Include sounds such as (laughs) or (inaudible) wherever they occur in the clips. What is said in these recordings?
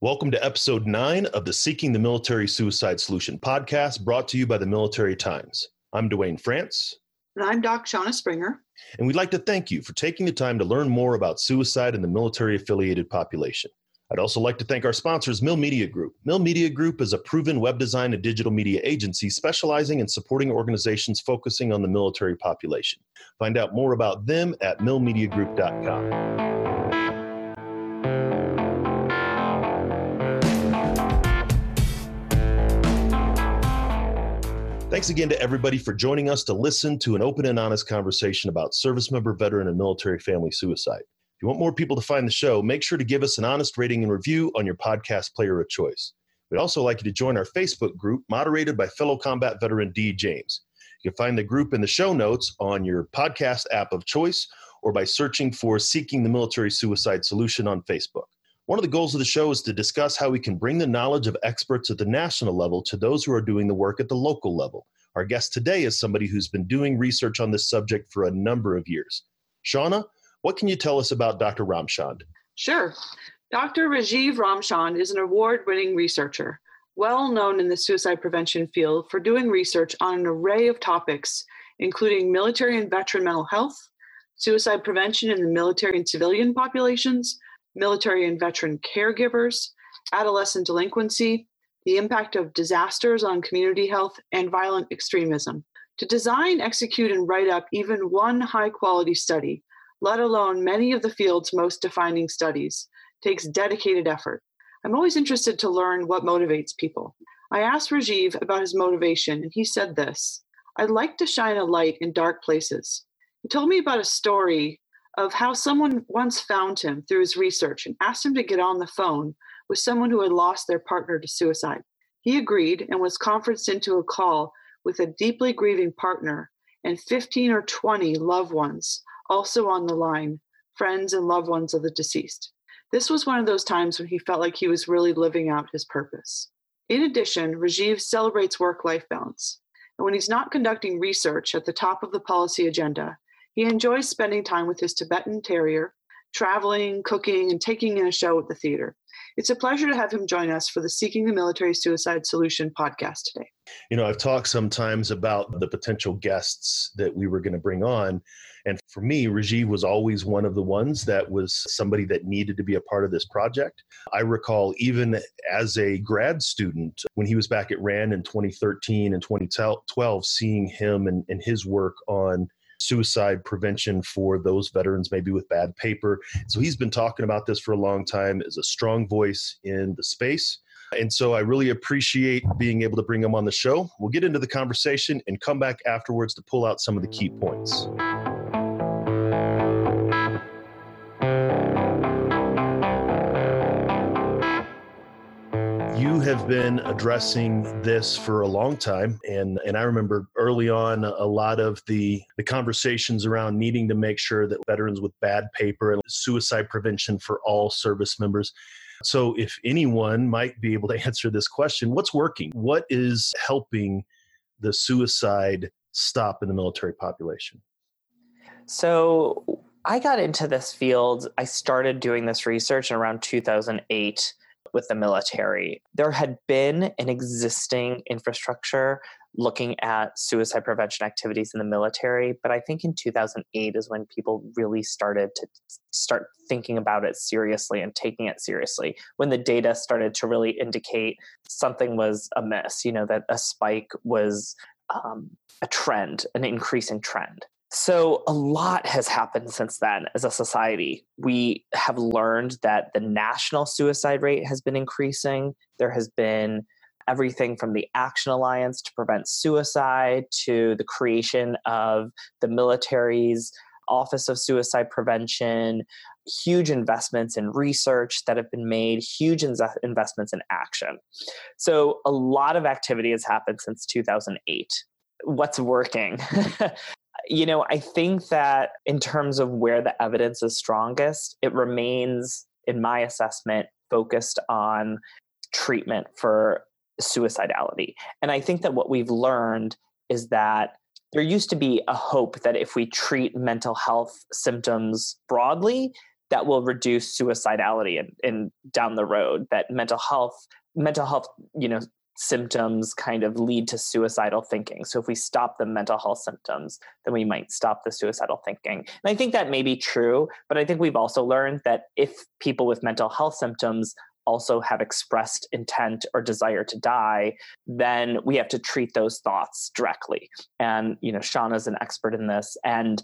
Welcome to episode nine of the Seeking the Military Suicide Solution podcast brought to you by the Military Times. I'm Duane France. And I'm Doc Shauna Springer. And we'd like to thank you for taking the time to learn more about suicide in the military affiliated population. I'd also like to thank our sponsors, Mill Media Group. Mill Media Group is a proven web design and digital media agency specializing in supporting organizations focusing on the military population. Find out more about them at millmediagroup.com. Thanks again to everybody for joining us to listen to an open and honest conversation about service member, veteran, and military family suicide. If you want more people to find the show, make sure to give us an honest rating and review on your podcast player of choice. We'd also like you to join our Facebook group moderated by fellow combat veteran D. James. You can find the group in the show notes on your podcast app of choice or by searching for Seeking the Military Suicide Solution on Facebook. One of the goals of the show is to discuss how we can bring the knowledge of experts at the national level to those who are doing the work at the local level. Our guest today is somebody who's been doing research on this subject for a number of years. Shauna, what can you tell us about Dr. Ramchand? Sure. Dr. Rajiv Ramchand is an award winning researcher, well known in the suicide prevention field for doing research on an array of topics, including military and veteran mental health, suicide prevention in the military and civilian populations, military and veteran caregivers, adolescent delinquency, the impact of disasters on community health, and violent extremism. To design, execute, and write up even one high quality study, let alone many of the field's most defining studies, takes dedicated effort. I'm always interested to learn what motivates people. I asked Rajiv about his motivation, and he said this I'd like to shine a light in dark places. He told me about a story of how someone once found him through his research and asked him to get on the phone with someone who had lost their partner to suicide. He agreed and was conferenced into a call with a deeply grieving partner and 15 or 20 loved ones also on the line, friends and loved ones of the deceased. This was one of those times when he felt like he was really living out his purpose. In addition, Rajiv celebrates work life balance. And when he's not conducting research at the top of the policy agenda, he enjoys spending time with his Tibetan Terrier, traveling, cooking, and taking in a show at the theater. It's a pleasure to have him join us for the Seeking the Military Suicide Solution podcast today. You know, I've talked sometimes about the potential guests that we were going to bring on. And for me, Rajiv was always one of the ones that was somebody that needed to be a part of this project. I recall even as a grad student, when he was back at RAND in 2013 and 2012, seeing him and, and his work on suicide prevention for those veterans, maybe with bad paper. So he's been talking about this for a long time as a strong voice in the space. And so I really appreciate being able to bring him on the show. We'll get into the conversation and come back afterwards to pull out some of the key points. Have been addressing this for a long time and and I remember early on a lot of the the conversations around needing to make sure that veterans with bad paper and suicide prevention for all service members. So if anyone might be able to (laughs) answer this question what's working? What is helping the suicide stop in the military population? So I got into this field I started doing this research in around 2008 with the military. There had been an existing infrastructure looking at suicide prevention activities in the military, but I think in 2008 is when people really started to start thinking about it seriously and taking it seriously. When the data started to really indicate something was amiss, you know, that a spike was um, a trend, an increasing trend. So, a lot has happened since then as a society. We have learned that the national suicide rate has been increasing. There has been everything from the Action Alliance to prevent suicide to the creation of the military's Office of Suicide Prevention, huge investments in research that have been made, huge investments in action. So, a lot of activity has happened since 2008 what's working (laughs) you know, I think that in terms of where the evidence is strongest, it remains, in my assessment, focused on treatment for suicidality. And I think that what we've learned is that there used to be a hope that if we treat mental health symptoms broadly, that will reduce suicidality and, down the road that mental health mental health you know symptoms kind of lead to suicidal thinking. So if we stop the mental health symptoms, then we might stop the suicidal thinking. And I think that may be true, but I think we've also learned that if people with mental health symptoms also have expressed intent or desire to die, then we have to treat those thoughts directly. And you know, is an expert in this and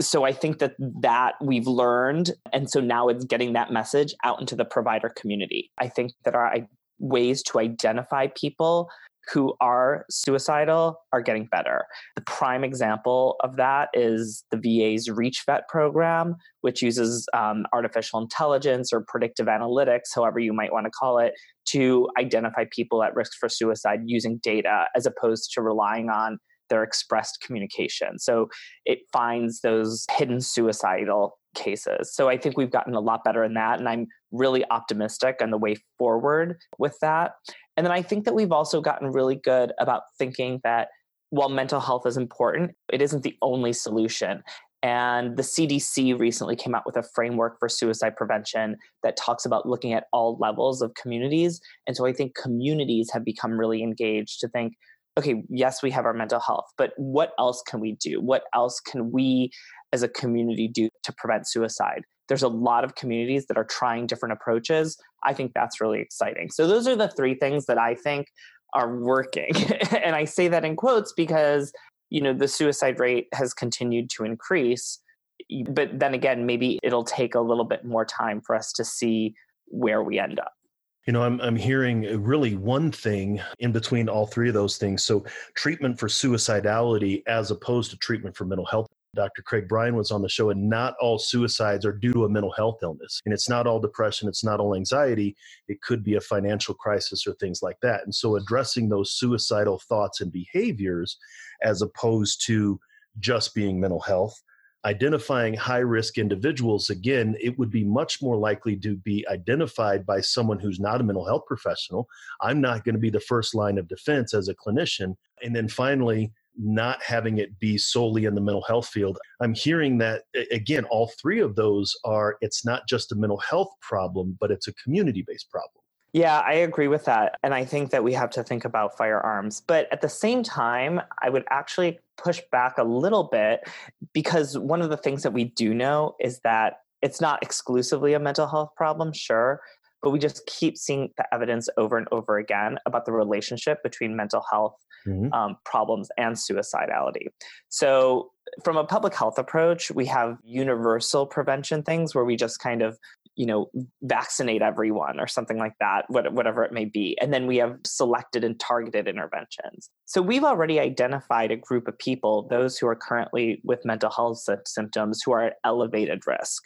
so I think that that we've learned and so now it's getting that message out into the provider community. I think that our ways to identify people who are suicidal are getting better. The prime example of that is the VA's Reach Vet program, which uses um, artificial intelligence or predictive analytics, however you might want to call it, to identify people at risk for suicide using data as opposed to relying on their expressed communication. So it finds those hidden suicidal cases. So I think we've gotten a lot better in that. And I'm really optimistic on the way forward with that. And then I think that we've also gotten really good about thinking that while mental health is important, it isn't the only solution. And the CDC recently came out with a framework for suicide prevention that talks about looking at all levels of communities. And so I think communities have become really engaged to think okay, yes, we have our mental health, but what else can we do? What else can we as a community do to prevent suicide? There's a lot of communities that are trying different approaches. I think that's really exciting. So, those are the three things that I think are working. (laughs) and I say that in quotes because, you know, the suicide rate has continued to increase. But then again, maybe it'll take a little bit more time for us to see where we end up. You know, I'm, I'm hearing uh, really one thing in between all three of those things. So, treatment for suicidality as opposed to treatment for mental health. Dr. Craig Bryan was on the show, and not all suicides are due to a mental health illness. And it's not all depression, it's not all anxiety. It could be a financial crisis or things like that. And so, addressing those suicidal thoughts and behaviors as opposed to just being mental health identifying high risk individuals, again, it would be much more likely to be identified by someone who's not a mental health professional. I'm not going to be the first line of defense as a clinician. And then finally, not having it be solely in the mental health field. I'm hearing that, again, all three of those are it's not just a mental health problem, but it's a community based problem. Yeah, I agree with that. And I think that we have to think about firearms. But at the same time, I would actually push back a little bit because one of the things that we do know is that it's not exclusively a mental health problem, sure, but we just keep seeing the evidence over and over again about the relationship between mental health mm-hmm. um, problems and suicidality. So, from a public health approach, we have universal prevention things where we just kind of you know vaccinate everyone or something like that whatever it may be and then we have selected and targeted interventions so we've already identified a group of people those who are currently with mental health symptoms who are at elevated risk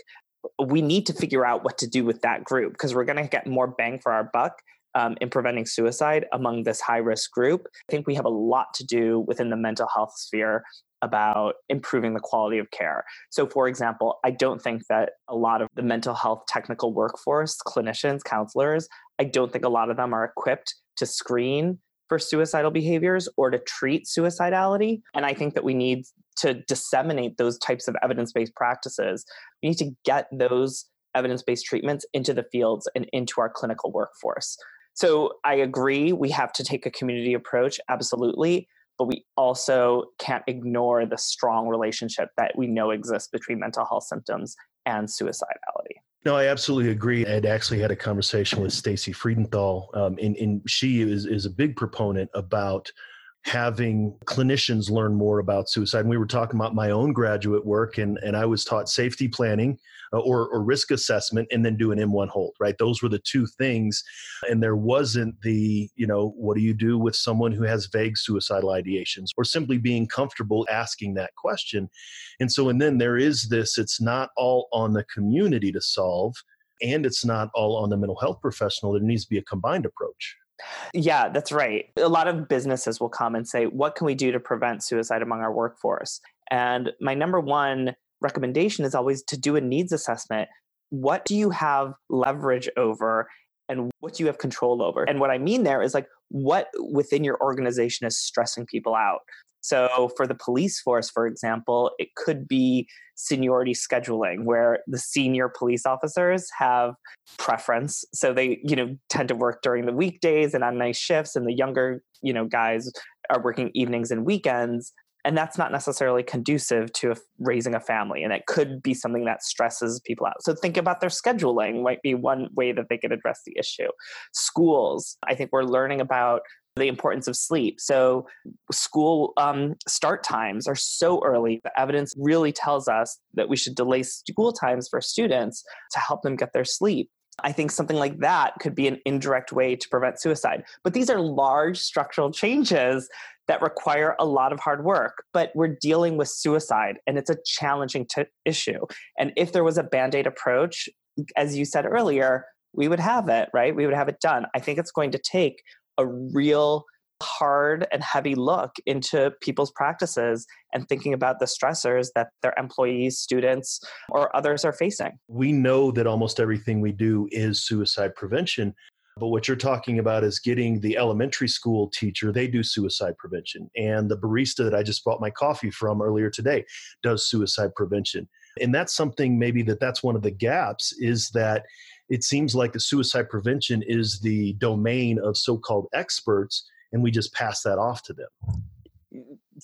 we need to figure out what to do with that group because we're going to get more bang for our buck um, in preventing suicide among this high risk group. I think we have a lot to do within the mental health sphere about improving the quality of care. So, for example, I don't think that a lot of the mental health technical workforce, clinicians, counselors, I don't think a lot of them are equipped to screen for suicidal behaviors or to treat suicidality. And I think that we need to disseminate those types of evidence based practices. We need to get those evidence based treatments into the fields and into our clinical workforce. So I agree, we have to take a community approach, absolutely but we also can't ignore the strong relationship that we know exists between mental health symptoms and suicidality. No, I absolutely agree. I had actually had a conversation with Stacey Freedenthal, um, and, and she is, is a big proponent about having clinicians learn more about suicide. And we were talking about my own graduate work, and, and I was taught safety planning Uh, or, or risk assessment and then do an M1 hold, right? Those were the two things. And there wasn't the, you know, what do you do with someone who has vague suicidal ideations or simply being comfortable asking that question? And so, and then there is this, it's not all on the community to solve. And it's not all on the mental health professional. There needs to be a combined approach. Yeah, that's right. A lot of businesses will come and say, What can we do to prevent suicide among our workforce? And my number one recommendation is always to do a needs assessment. What do you have leverage over? And what do you have control over? And what I mean there is like, what within your organization is stressing people out? So, for the police force, for example, it could be seniority scheduling where the senior police officers have preference so they you know tend to work during the weekdays and on nice shifts and the younger you know guys are working evenings and weekends and that's not necessarily conducive to raising a family and it could be something that stresses people out. So think about their scheduling might be one way that they could address the issue. Schools i think we're learning about the importance of sleep. So school um, start times are so early. The evidence really tells us that we should delay school times for students to help them get their sleep. I think something like that could be an indirect way to prevent suicide. But these are large structural changes that require a lot of hard work. But we're dealing with suicide and it's a challenging t- issue. And if there was a band aid approach, as you said earlier, we would have it, right? We would have it done. I think it's going to take a real hard and heavy look into people's practices and thinking about the stressors that their employees, students, or others are facing. We know that almost everything we do is suicide prevention. But what you're talking about is getting the elementary school teacher, they do suicide prevention. And the barista that I just bought my coffee from earlier today does suicide prevention. And that's something maybe that that's one of the gaps is that it seems like the suicide prevention is the domain of so called experts and we just pass that off to them.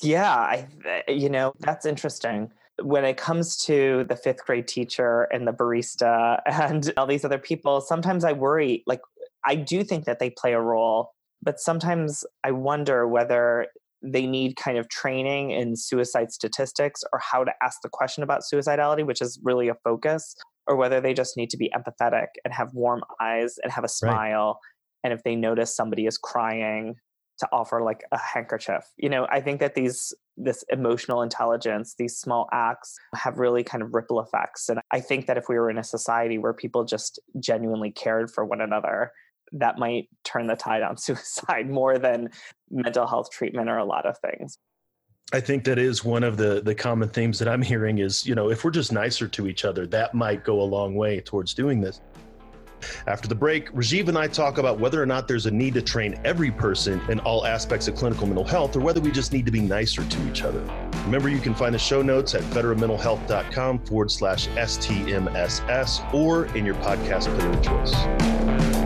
Yeah, I, uh, you know, that's interesting. When it comes to the fifth grade teacher and the barista (laughs) and all these other people, sometimes I worry, like, I do think that they play a role, but sometimes I wonder whether they need kind of training in suicide statistics or how to ask the question about suicidality, which is really a focus, or whether they just need to be empathetic and have warm eyes and have a smile. Right. And if they notice somebody is crying, to offer like a handkerchief. You know, I think that these this emotional intelligence, these small acts have really kind of ripple effects. And I think that if we were in a society where people just genuinely cared for one another, that might turn the tide on (laughs) suicide more than mental health treatment or a lot of things. I think that is one of the the common themes that I'm hearing is, you know, if we're just nicer to each other, that might go a long way towards doing this. After the break, Rajiv and I talk about whether or not there's a need to train every person in all aspects of clinical mental health or whether we just need to be nicer to each other. Remember, you can find the show notes at veteranmentalhealth.com forward slash STMSS or in your podcast player of choice.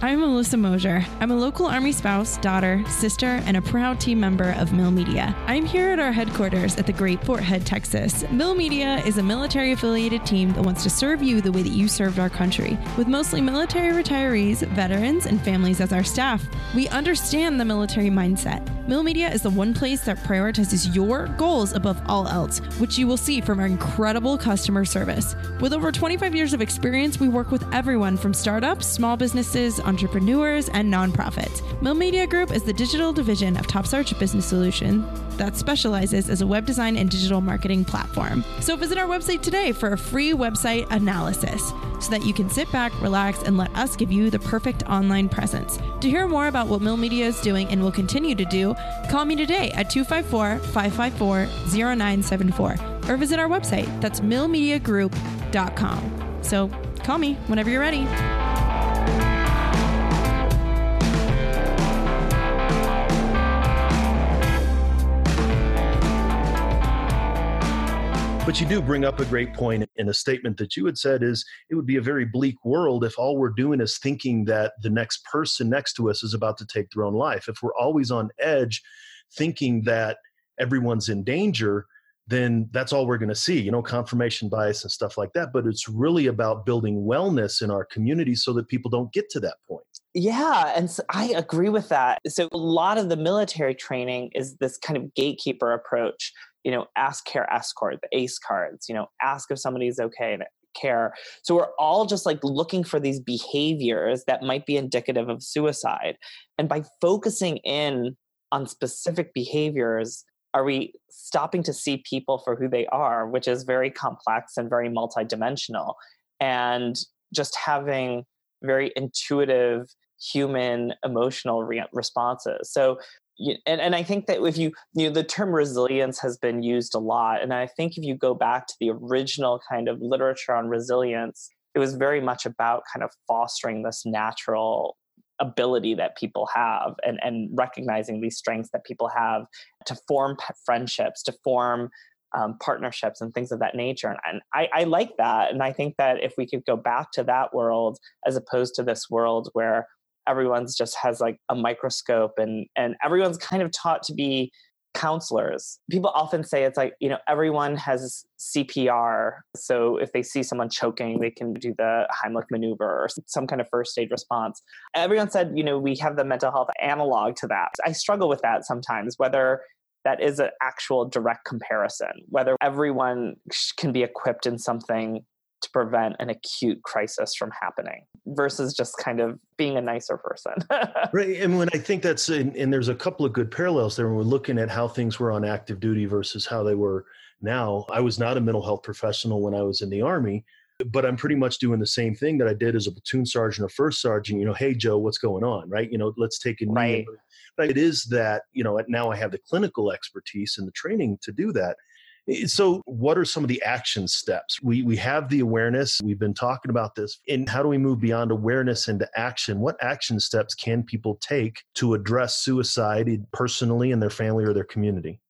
I'm Melissa Mosier. I'm a local Army spouse, daughter, sister, and a proud team member of Mill Media. I'm here at our headquarters at the Great Fort Hood, Texas. Mill Media is a military affiliated team that wants to serve you the way that you served our country, with mostly military retirees, veterans, and families as our staff. We understand the military mindset. Mill Media is the one place that prioritizes your goals above all else, which you will see from our incredible customer service. With over 25 years of experience, we work with everyone from startups, small businesses, entrepreneurs, and nonprofits. Mill Media Group is the digital division of TopSearch Business Solution that specializes as a web design and digital marketing platform. So visit our website today for a free website analysis so that you can sit back, relax, and let us give you the perfect online presence. To hear more about what Mill Media is doing and will continue to do, call me today at 254 554 0974 or visit our website. That's millmediagroup.com. So call me whenever you're ready. But you do bring up a great point in a statement that you had said is it would be a very bleak world if all we're doing is thinking that the next person next to us is about to take their own life. If we're always on edge thinking that everyone's in danger, then that's all we're going to see, you know, confirmation bias and stuff like that. But it's really about building wellness in our community so that people don't get to that point. Yeah, and so I agree with that. So a lot of the military training is this kind of gatekeeper approach you know, ask care escort, the ACE cards, you know, ask if somebody's okay and care. So we're all just like looking for these behaviors that might be indicative of suicide. And by focusing in on specific behaviors, are we stopping to see people for who they are, which is very complex and very multidimensional, and just having very intuitive human emotional re- responses. So and, and I think that if you, you know, the term resilience has been used a lot. And I think if you go back to the original kind of literature on resilience, it was very much about kind of fostering this natural ability that people have and, and recognizing these strengths that people have to form friendships, to form um, partnerships and things of that nature. And, and I, I like that. And I think that if we could go back to that world as opposed to this world where everyone's just has like a microscope and and everyone's kind of taught to be counselors. People often say it's like, you know, everyone has CPR. So if they see someone choking, they can do the Heimlich maneuver or some kind of first aid response. Everyone said, you know, we have the mental health analog to that. I struggle with that sometimes, whether that is an actual direct comparison, whether everyone can be equipped in something to prevent an acute crisis from happening versus just kind of being a nicer person. (laughs) right. And when I think that's, and, and, there's a couple of good parallels there when we're looking at how things were on active duty versus how they were now. I was not a mental health professional when I was in the Army, but I'm pretty much doing the same thing that I did as a platoon sergeant or first sergeant. You know, hey, Joe, what's going on? Right. You know, let's take a knee. Right. But it is that, you know, now I have the clinical expertise and the training to do that so, what are some of the action steps? We we have the awareness. We've been talking about this. And how do we move beyond awareness into action? What action steps can people take to address suicide personally in their family or their community?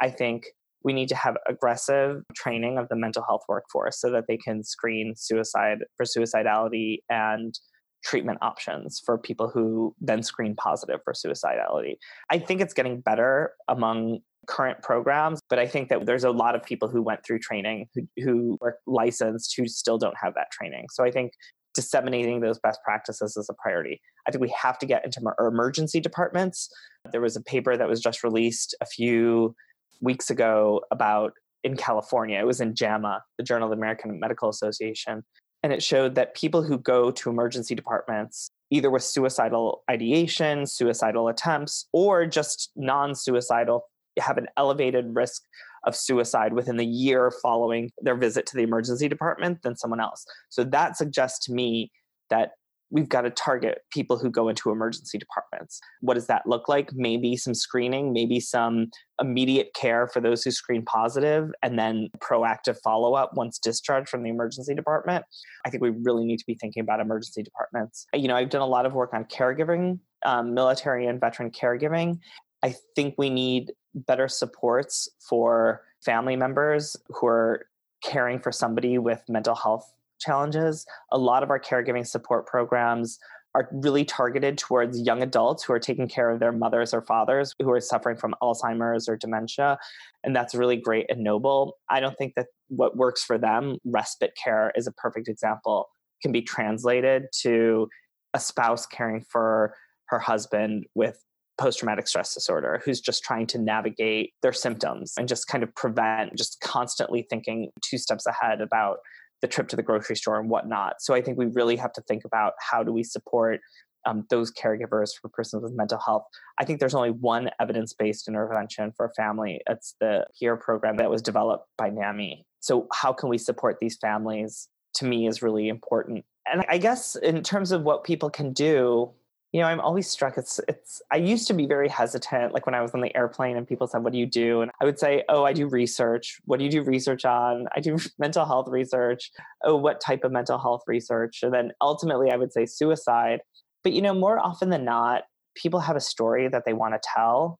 I think we need to have aggressive training of the mental health workforce so that they can screen suicide for suicidality and treatment options for people who then screen positive for suicidality. I think it's getting better among current programs, but I think that there's a lot of people who went through training who, who are licensed who still don't have that training. So I think disseminating those best practices is a priority. I think we have to get into emergency departments. There was a paper that was just released a few weeks ago about in California. It was in JAMA, the Journal of the American Medical Association. And it showed that people who go to emergency departments, either with suicidal ideation, suicidal attempts, or just non suicidal have an elevated risk of suicide within the year following their visit to the emergency department than someone else. So that suggests to me that we've got to target people who go into emergency departments. What does that look like? Maybe some screening, maybe some immediate care for those who screen positive, and then proactive follow up once discharged from the emergency department. I think we really need to be thinking about emergency departments. You know, I've done a lot of work on caregiving, um, military and veteran caregiving. I think we need better supports for family members who are caring for somebody with mental health challenges. A lot of our caregiving support programs are really targeted towards young adults who are taking care of their mothers or fathers who are suffering from Alzheimer's or dementia. And that's really great and noble. I don't think that what works for them, respite care is a perfect example, can be translated to a spouse caring for her husband with post traumatic stress disorder who's just trying to navigate their symptoms and just kind of prevent just constantly thinking two steps ahead about the trip to the grocery store and whatnot. So I think we really have to think about how do we support um, those caregivers for persons with mental health. I think there's only one evidence based intervention for a family. It's the PEER program that was developed by NAMI. So, how can we support these families? To me, is really important. And I guess in terms of what people can do, you know i'm always struck it's it's i used to be very hesitant like when i was on the airplane and people said what do you do? And i would say oh i do research. What do you do research on? I do (laughs) mental health research. Oh what type of mental health research? And then ultimately i would say suicide. But you know more often than not people have a story that they want to tell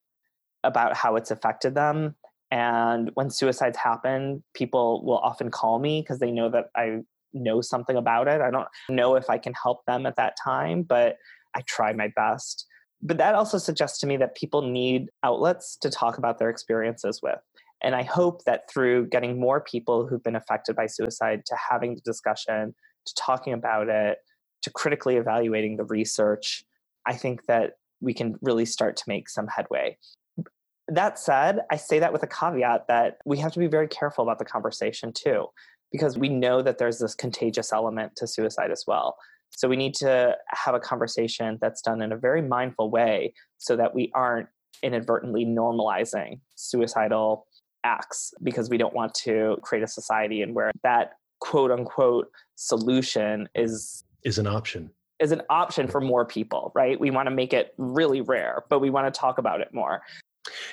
about how it's affected them. And when suicides happen people will often call me because they know that i know something about it. I don't know if i can help them at that time but I try my best. But that also suggests to me that people need outlets to talk about their experiences with. And I hope that through getting more people who've been affected by suicide to having the discussion, to talking about it, to critically evaluating the research, I think that we can really start to make some headway. That said, I say that with a caveat that we have to be very careful about the conversation too, because we know that there's this contagious element to suicide as well. So we need to have a conversation that's done in a very mindful way so that we aren't inadvertently normalizing suicidal acts because we don't want to create a society in where that quote unquote solution is is an option. is an option for more people right? We want to make it really rare but we want to talk about it more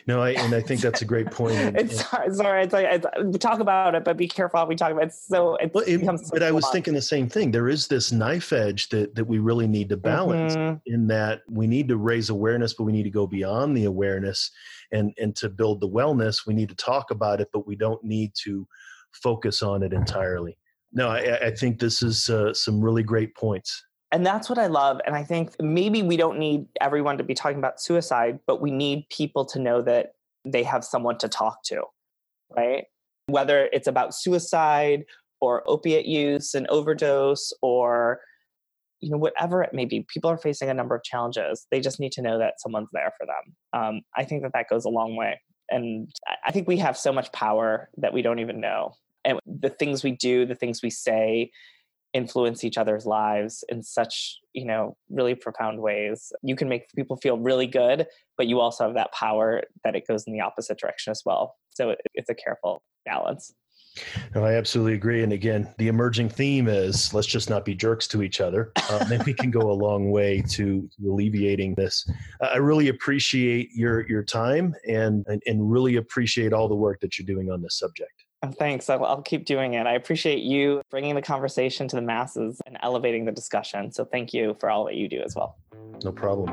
No, I, and I think that's a great point. And, it's sorry, sorry. It's like it's, we talk about it, but be careful how we talk about it. It's so it well, it, becomes. So but I was thinking the same thing. There is this knife edge that that we really need to balance. Mhm. In that we need to raise awareness, but we need to go beyond the awareness, and and to build the wellness, we need to talk about it, but we don't need to focus on it entirely. No, I, I think this is uh, some really great points. And that's what I love. And I think maybe we don't need everyone to be talking about suicide, but we need people to know that they have someone to talk to, right? Whether it's about suicide or opiate use and overdose or you know whatever it may be people are facing a number of challenges they just need to know that someone's there for them um, i think that that goes a long way and I- i think we have so much power that we don't even know and the things we do the things we say influence each other's lives in such you know really profound ways you can make people feel really good but you also have that power that it goes in the opposite direction as well so it, it's a careful balance No, I absolutely agree. And again, the emerging theme is let's just not be jerks to each other. (laughs) Um, and we can go a long way to alleviating this. Uh, I really appreciate your your time and, and and really appreciate all the work that you're doing on this subject. Oh, thanks I'll, I'll keep doing it i appreciate you bringing the conversation to the masses and elevating the discussion so thank you for all that you do as well No problem.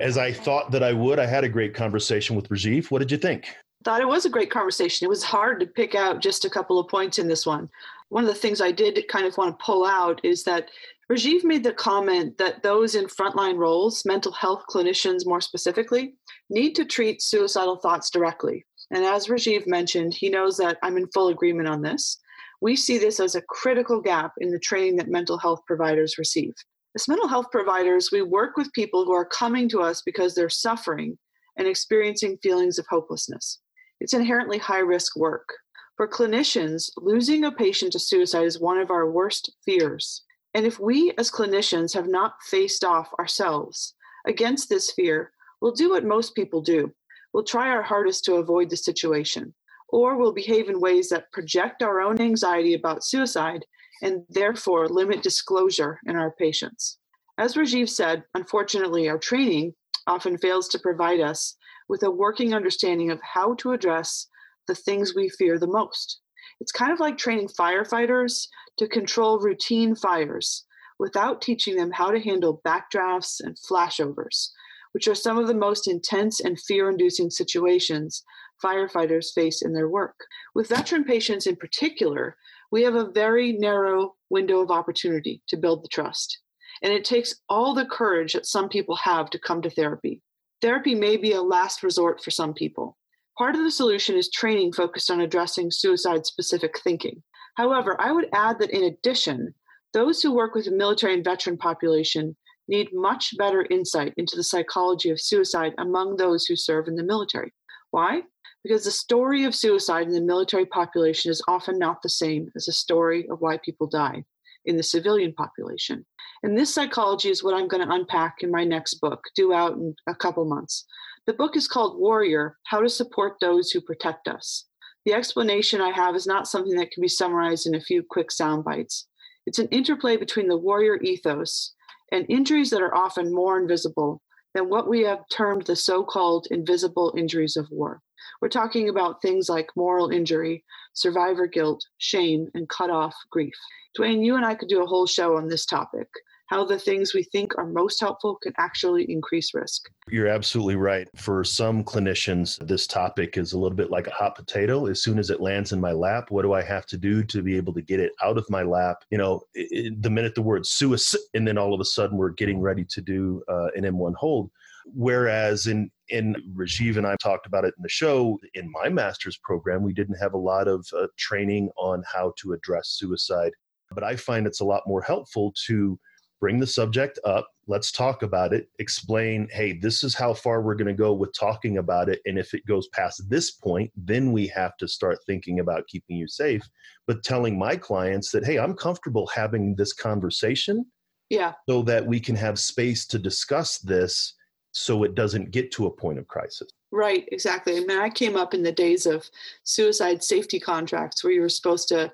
As I thought that I would, I had a great conversation with Rajiv. What did you think? thought it was a great conversation. It was hard to pick out just a couple of points in this one. One of the things I did kind of want to pull out is that Rajiv made the comment that those in frontline roles, mental health clinicians more specifically, need to treat suicidal thoughts directly. And as Rajiv mentioned, he knows that I'm in full agreement on this. We see this as a critical gap in the training that mental health providers receive. As mental health providers, we work with people who are coming to us because they're suffering and experiencing feelings of hopelessness. It's inherently high risk work. For clinicians, losing a patient to suicide is one of our worst fears. And if we as clinicians have not faced off ourselves against this fear, we'll do what most people do. We'll try our hardest to avoid the situation, or we'll behave in ways that project our own anxiety about suicide and therefore limit disclosure in our patients. As Rajiv said, unfortunately, our training often fails to provide us with a working understanding of how to address the things we fear the most. It's kind of like training firefighters to control routine fires without teaching them how to handle backdrafts and flashovers, which are some of the most intense and fear inducing situations firefighters face in their work. With veteran patients in particular, we have a very narrow window of opportunity to build the trust. And it takes all the courage that some people have to come to therapy. Therapy may be a last resort for some people. Part of the solution is training focused on addressing suicide specific thinking. However, I would add that in addition, those who work with the military and veteran population need much better insight into the psychology of suicide among those who serve in the military. Why? Because the story of suicide in the military population is often not the same as the story of why people die in the civilian population. And this psychology is what I'm going to unpack in my next book, due out in a couple months. The book is called Warrior How to Support Those Who Protect Us. The explanation I have is not something that can be summarized in a few quick sound bites. It's an interplay between the warrior ethos and injuries that are often more invisible than what we have termed the so called invisible injuries of war. We're talking about things like moral injury, survivor guilt, shame, and cut off grief. Duane, you and I could do a whole show on this topic how the things we think are most helpful can actually increase risk. You're absolutely right. For some clinicians, this topic is a little bit like a hot potato. As soon as it lands in my lap, what do I have to do to be able to get it out of my lap? You know, the minute the word suicide, and then all of a sudden we're getting ready to do uh, an M1 hold. Whereas in in Rajiv and I talked about it in the show. In my master's program, we didn't have a lot of uh, training on how to address suicide, but I find it's a lot more helpful to bring the subject up let's talk about it explain hey this is how far we're going to go with talking about it and if it goes past this point then we have to start thinking about keeping you safe. But telling my clients that hey i'm comfortable having this conversation Yeah, so that we can have space to discuss this so it doesn't get to a point of crisis. Right, exactly. I mean, I came up in the days of suicide safety contracts where you were supposed to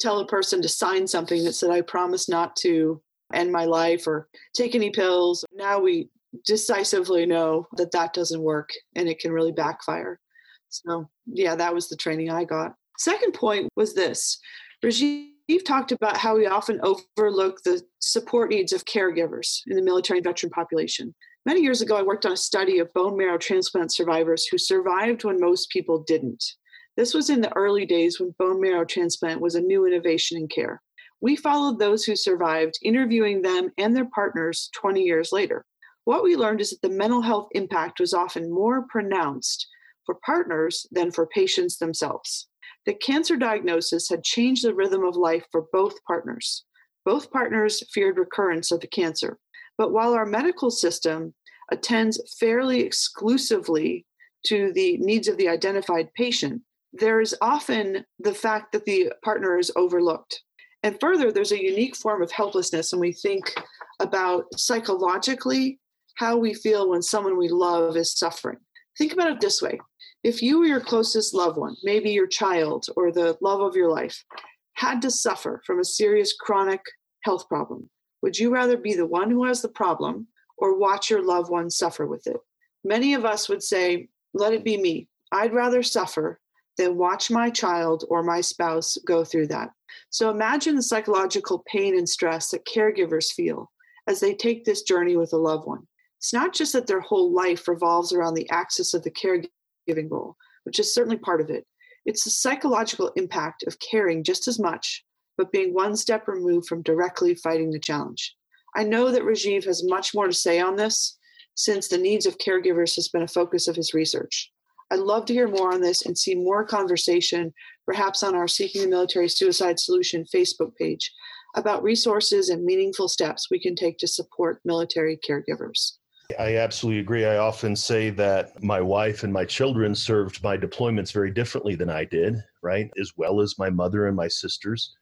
tell a person to sign something that said, I promise not to end my life or take any pills. Now we decisively know that that doesn't work and it can really backfire. So, yeah, that was the training I got. Second point was this Rajiv talked about how we often overlook the support needs of caregivers in the military and veteran population. Many years ago, I worked on a study of bone marrow transplant survivors who survived when most people didn't. This was in the early days when bone marrow transplant was a new innovation in care. We followed those who survived, interviewing them and their partners 20 years later. What we learned is that the mental health impact was often more pronounced for partners than for patients themselves. The cancer diagnosis had changed the rhythm of life for both partners. Both partners feared recurrence of the cancer. But while our medical system attends fairly exclusively to the needs of the identified patient, there is often the fact that the partner is overlooked. And further, there's a unique form of helplessness when we think about psychologically how we feel when someone we love is suffering. Think about it this way if you or your closest loved one, maybe your child or the love of your life, had to suffer from a serious chronic health problem, would you rather be the one who has the problem or watch your loved one suffer with it? Many of us would say, let it be me. I'd rather suffer than watch my child or my spouse go through that. So imagine the psychological pain and stress that caregivers feel as they take this journey with a loved one. It's not just that their whole life revolves around the axis of the caregiving role, which is certainly part of it. It's the psychological impact of caring just as much, but being one step removed from directly fighting the challenge. I know that Rajiv has much more to say on this since the needs of caregivers has been a focus of his research. I'd love to hear more on this and see more conversation, perhaps on our Seeking the Military Suicide Solution Facebook page, about resources and meaningful steps we can take to support military caregivers. I absolutely agree. I often say that my wife and my children served my deployments very differently than I did, right? As well as my mother and my sisters.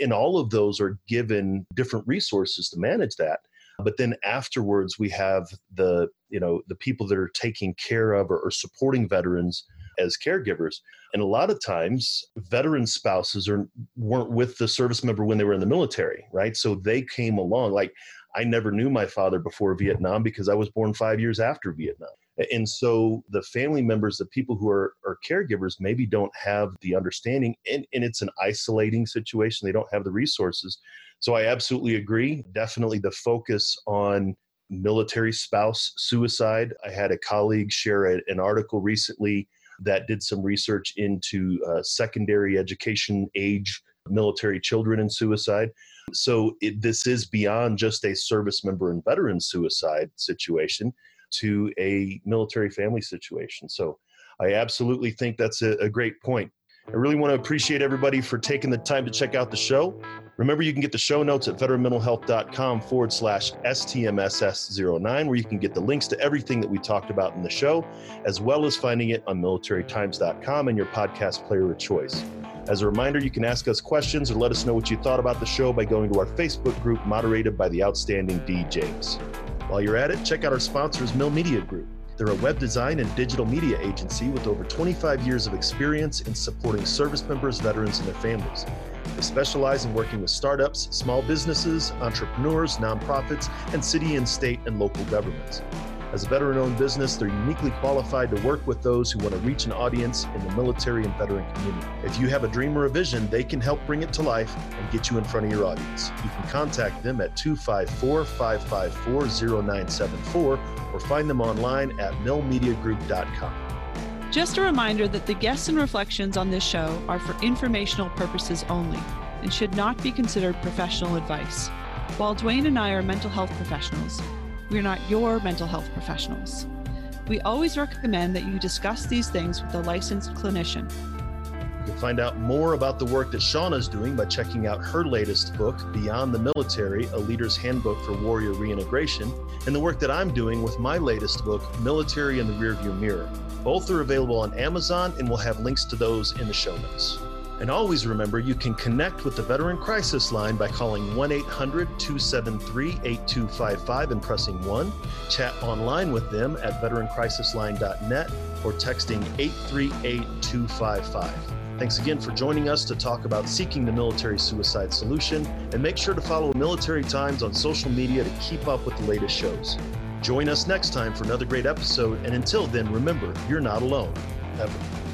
And all of those are given different resources to manage that. But then afterwards, we have the you know the people that are taking care of or, or supporting veterans as caregivers. And a lot of times, veteran spouses are weren't with the service member when they were in the military, right? So they came along. Like I never knew my father before Vietnam because I was born five years after Vietnam. And so the family members, the people who are, are caregivers, maybe don't have the understanding, and, and it's an isolating situation. They don't have the resources. So I absolutely agree. Definitely the focus on military spouse suicide. I had a colleague share an article recently that did some research into uh, secondary education age military children and suicide. So it, this is beyond just a service member and veteran suicide situation to a military family situation. So I absolutely think that's a, a great point. I really want to appreciate everybody for taking the time to check out the show. Remember, you can get the show notes at veteranmentalhealth.com forward slash STMSS09, where you can get the links to everything that we talked about in the show, as well as finding it on militarytimes.com and your podcast player of choice. As a reminder, you can ask us questions or let us know what you thought about the show by going to our Facebook group moderated by the outstanding D. James. While you're at it, check out our sponsors, Mill Media Group. They're a web design and digital media agency with over 25 years of experience in supporting service members, veterans, and their families. They specialize in working with startups, small businesses, entrepreneurs, nonprofits, and city and state and local governments. As a veteran owned business, they're uniquely qualified to work with those who want to reach an audience in the military and veteran community. If you have a dream or a vision, they can help bring it to life and get you in front of your audience. You can contact them at 254 554 0974 or find them online at millmediagroup.com. Just a reminder that the guests and reflections on this show are for informational purposes only and should not be considered professional advice. While Duane and I are mental health professionals, we're not your mental health professionals. We always recommend that you discuss these things with a licensed clinician. You can find out more about the work that Shauna is doing by checking out her latest book, Beyond the Military A Leader's Handbook for Warrior Reintegration, and the work that I'm doing with my latest book, Military in the Rearview Mirror. Both are available on Amazon, and we'll have links to those in the show notes. And always remember you can connect with the Veteran Crisis Line by calling 1 800 273 8255 and pressing 1, chat online with them at veterancrisisline.net, or texting 838 255. Thanks again for joining us to talk about seeking the military suicide solution, and make sure to follow Military Times on social media to keep up with the latest shows. Join us next time for another great episode, and until then, remember, you're not alone, ever.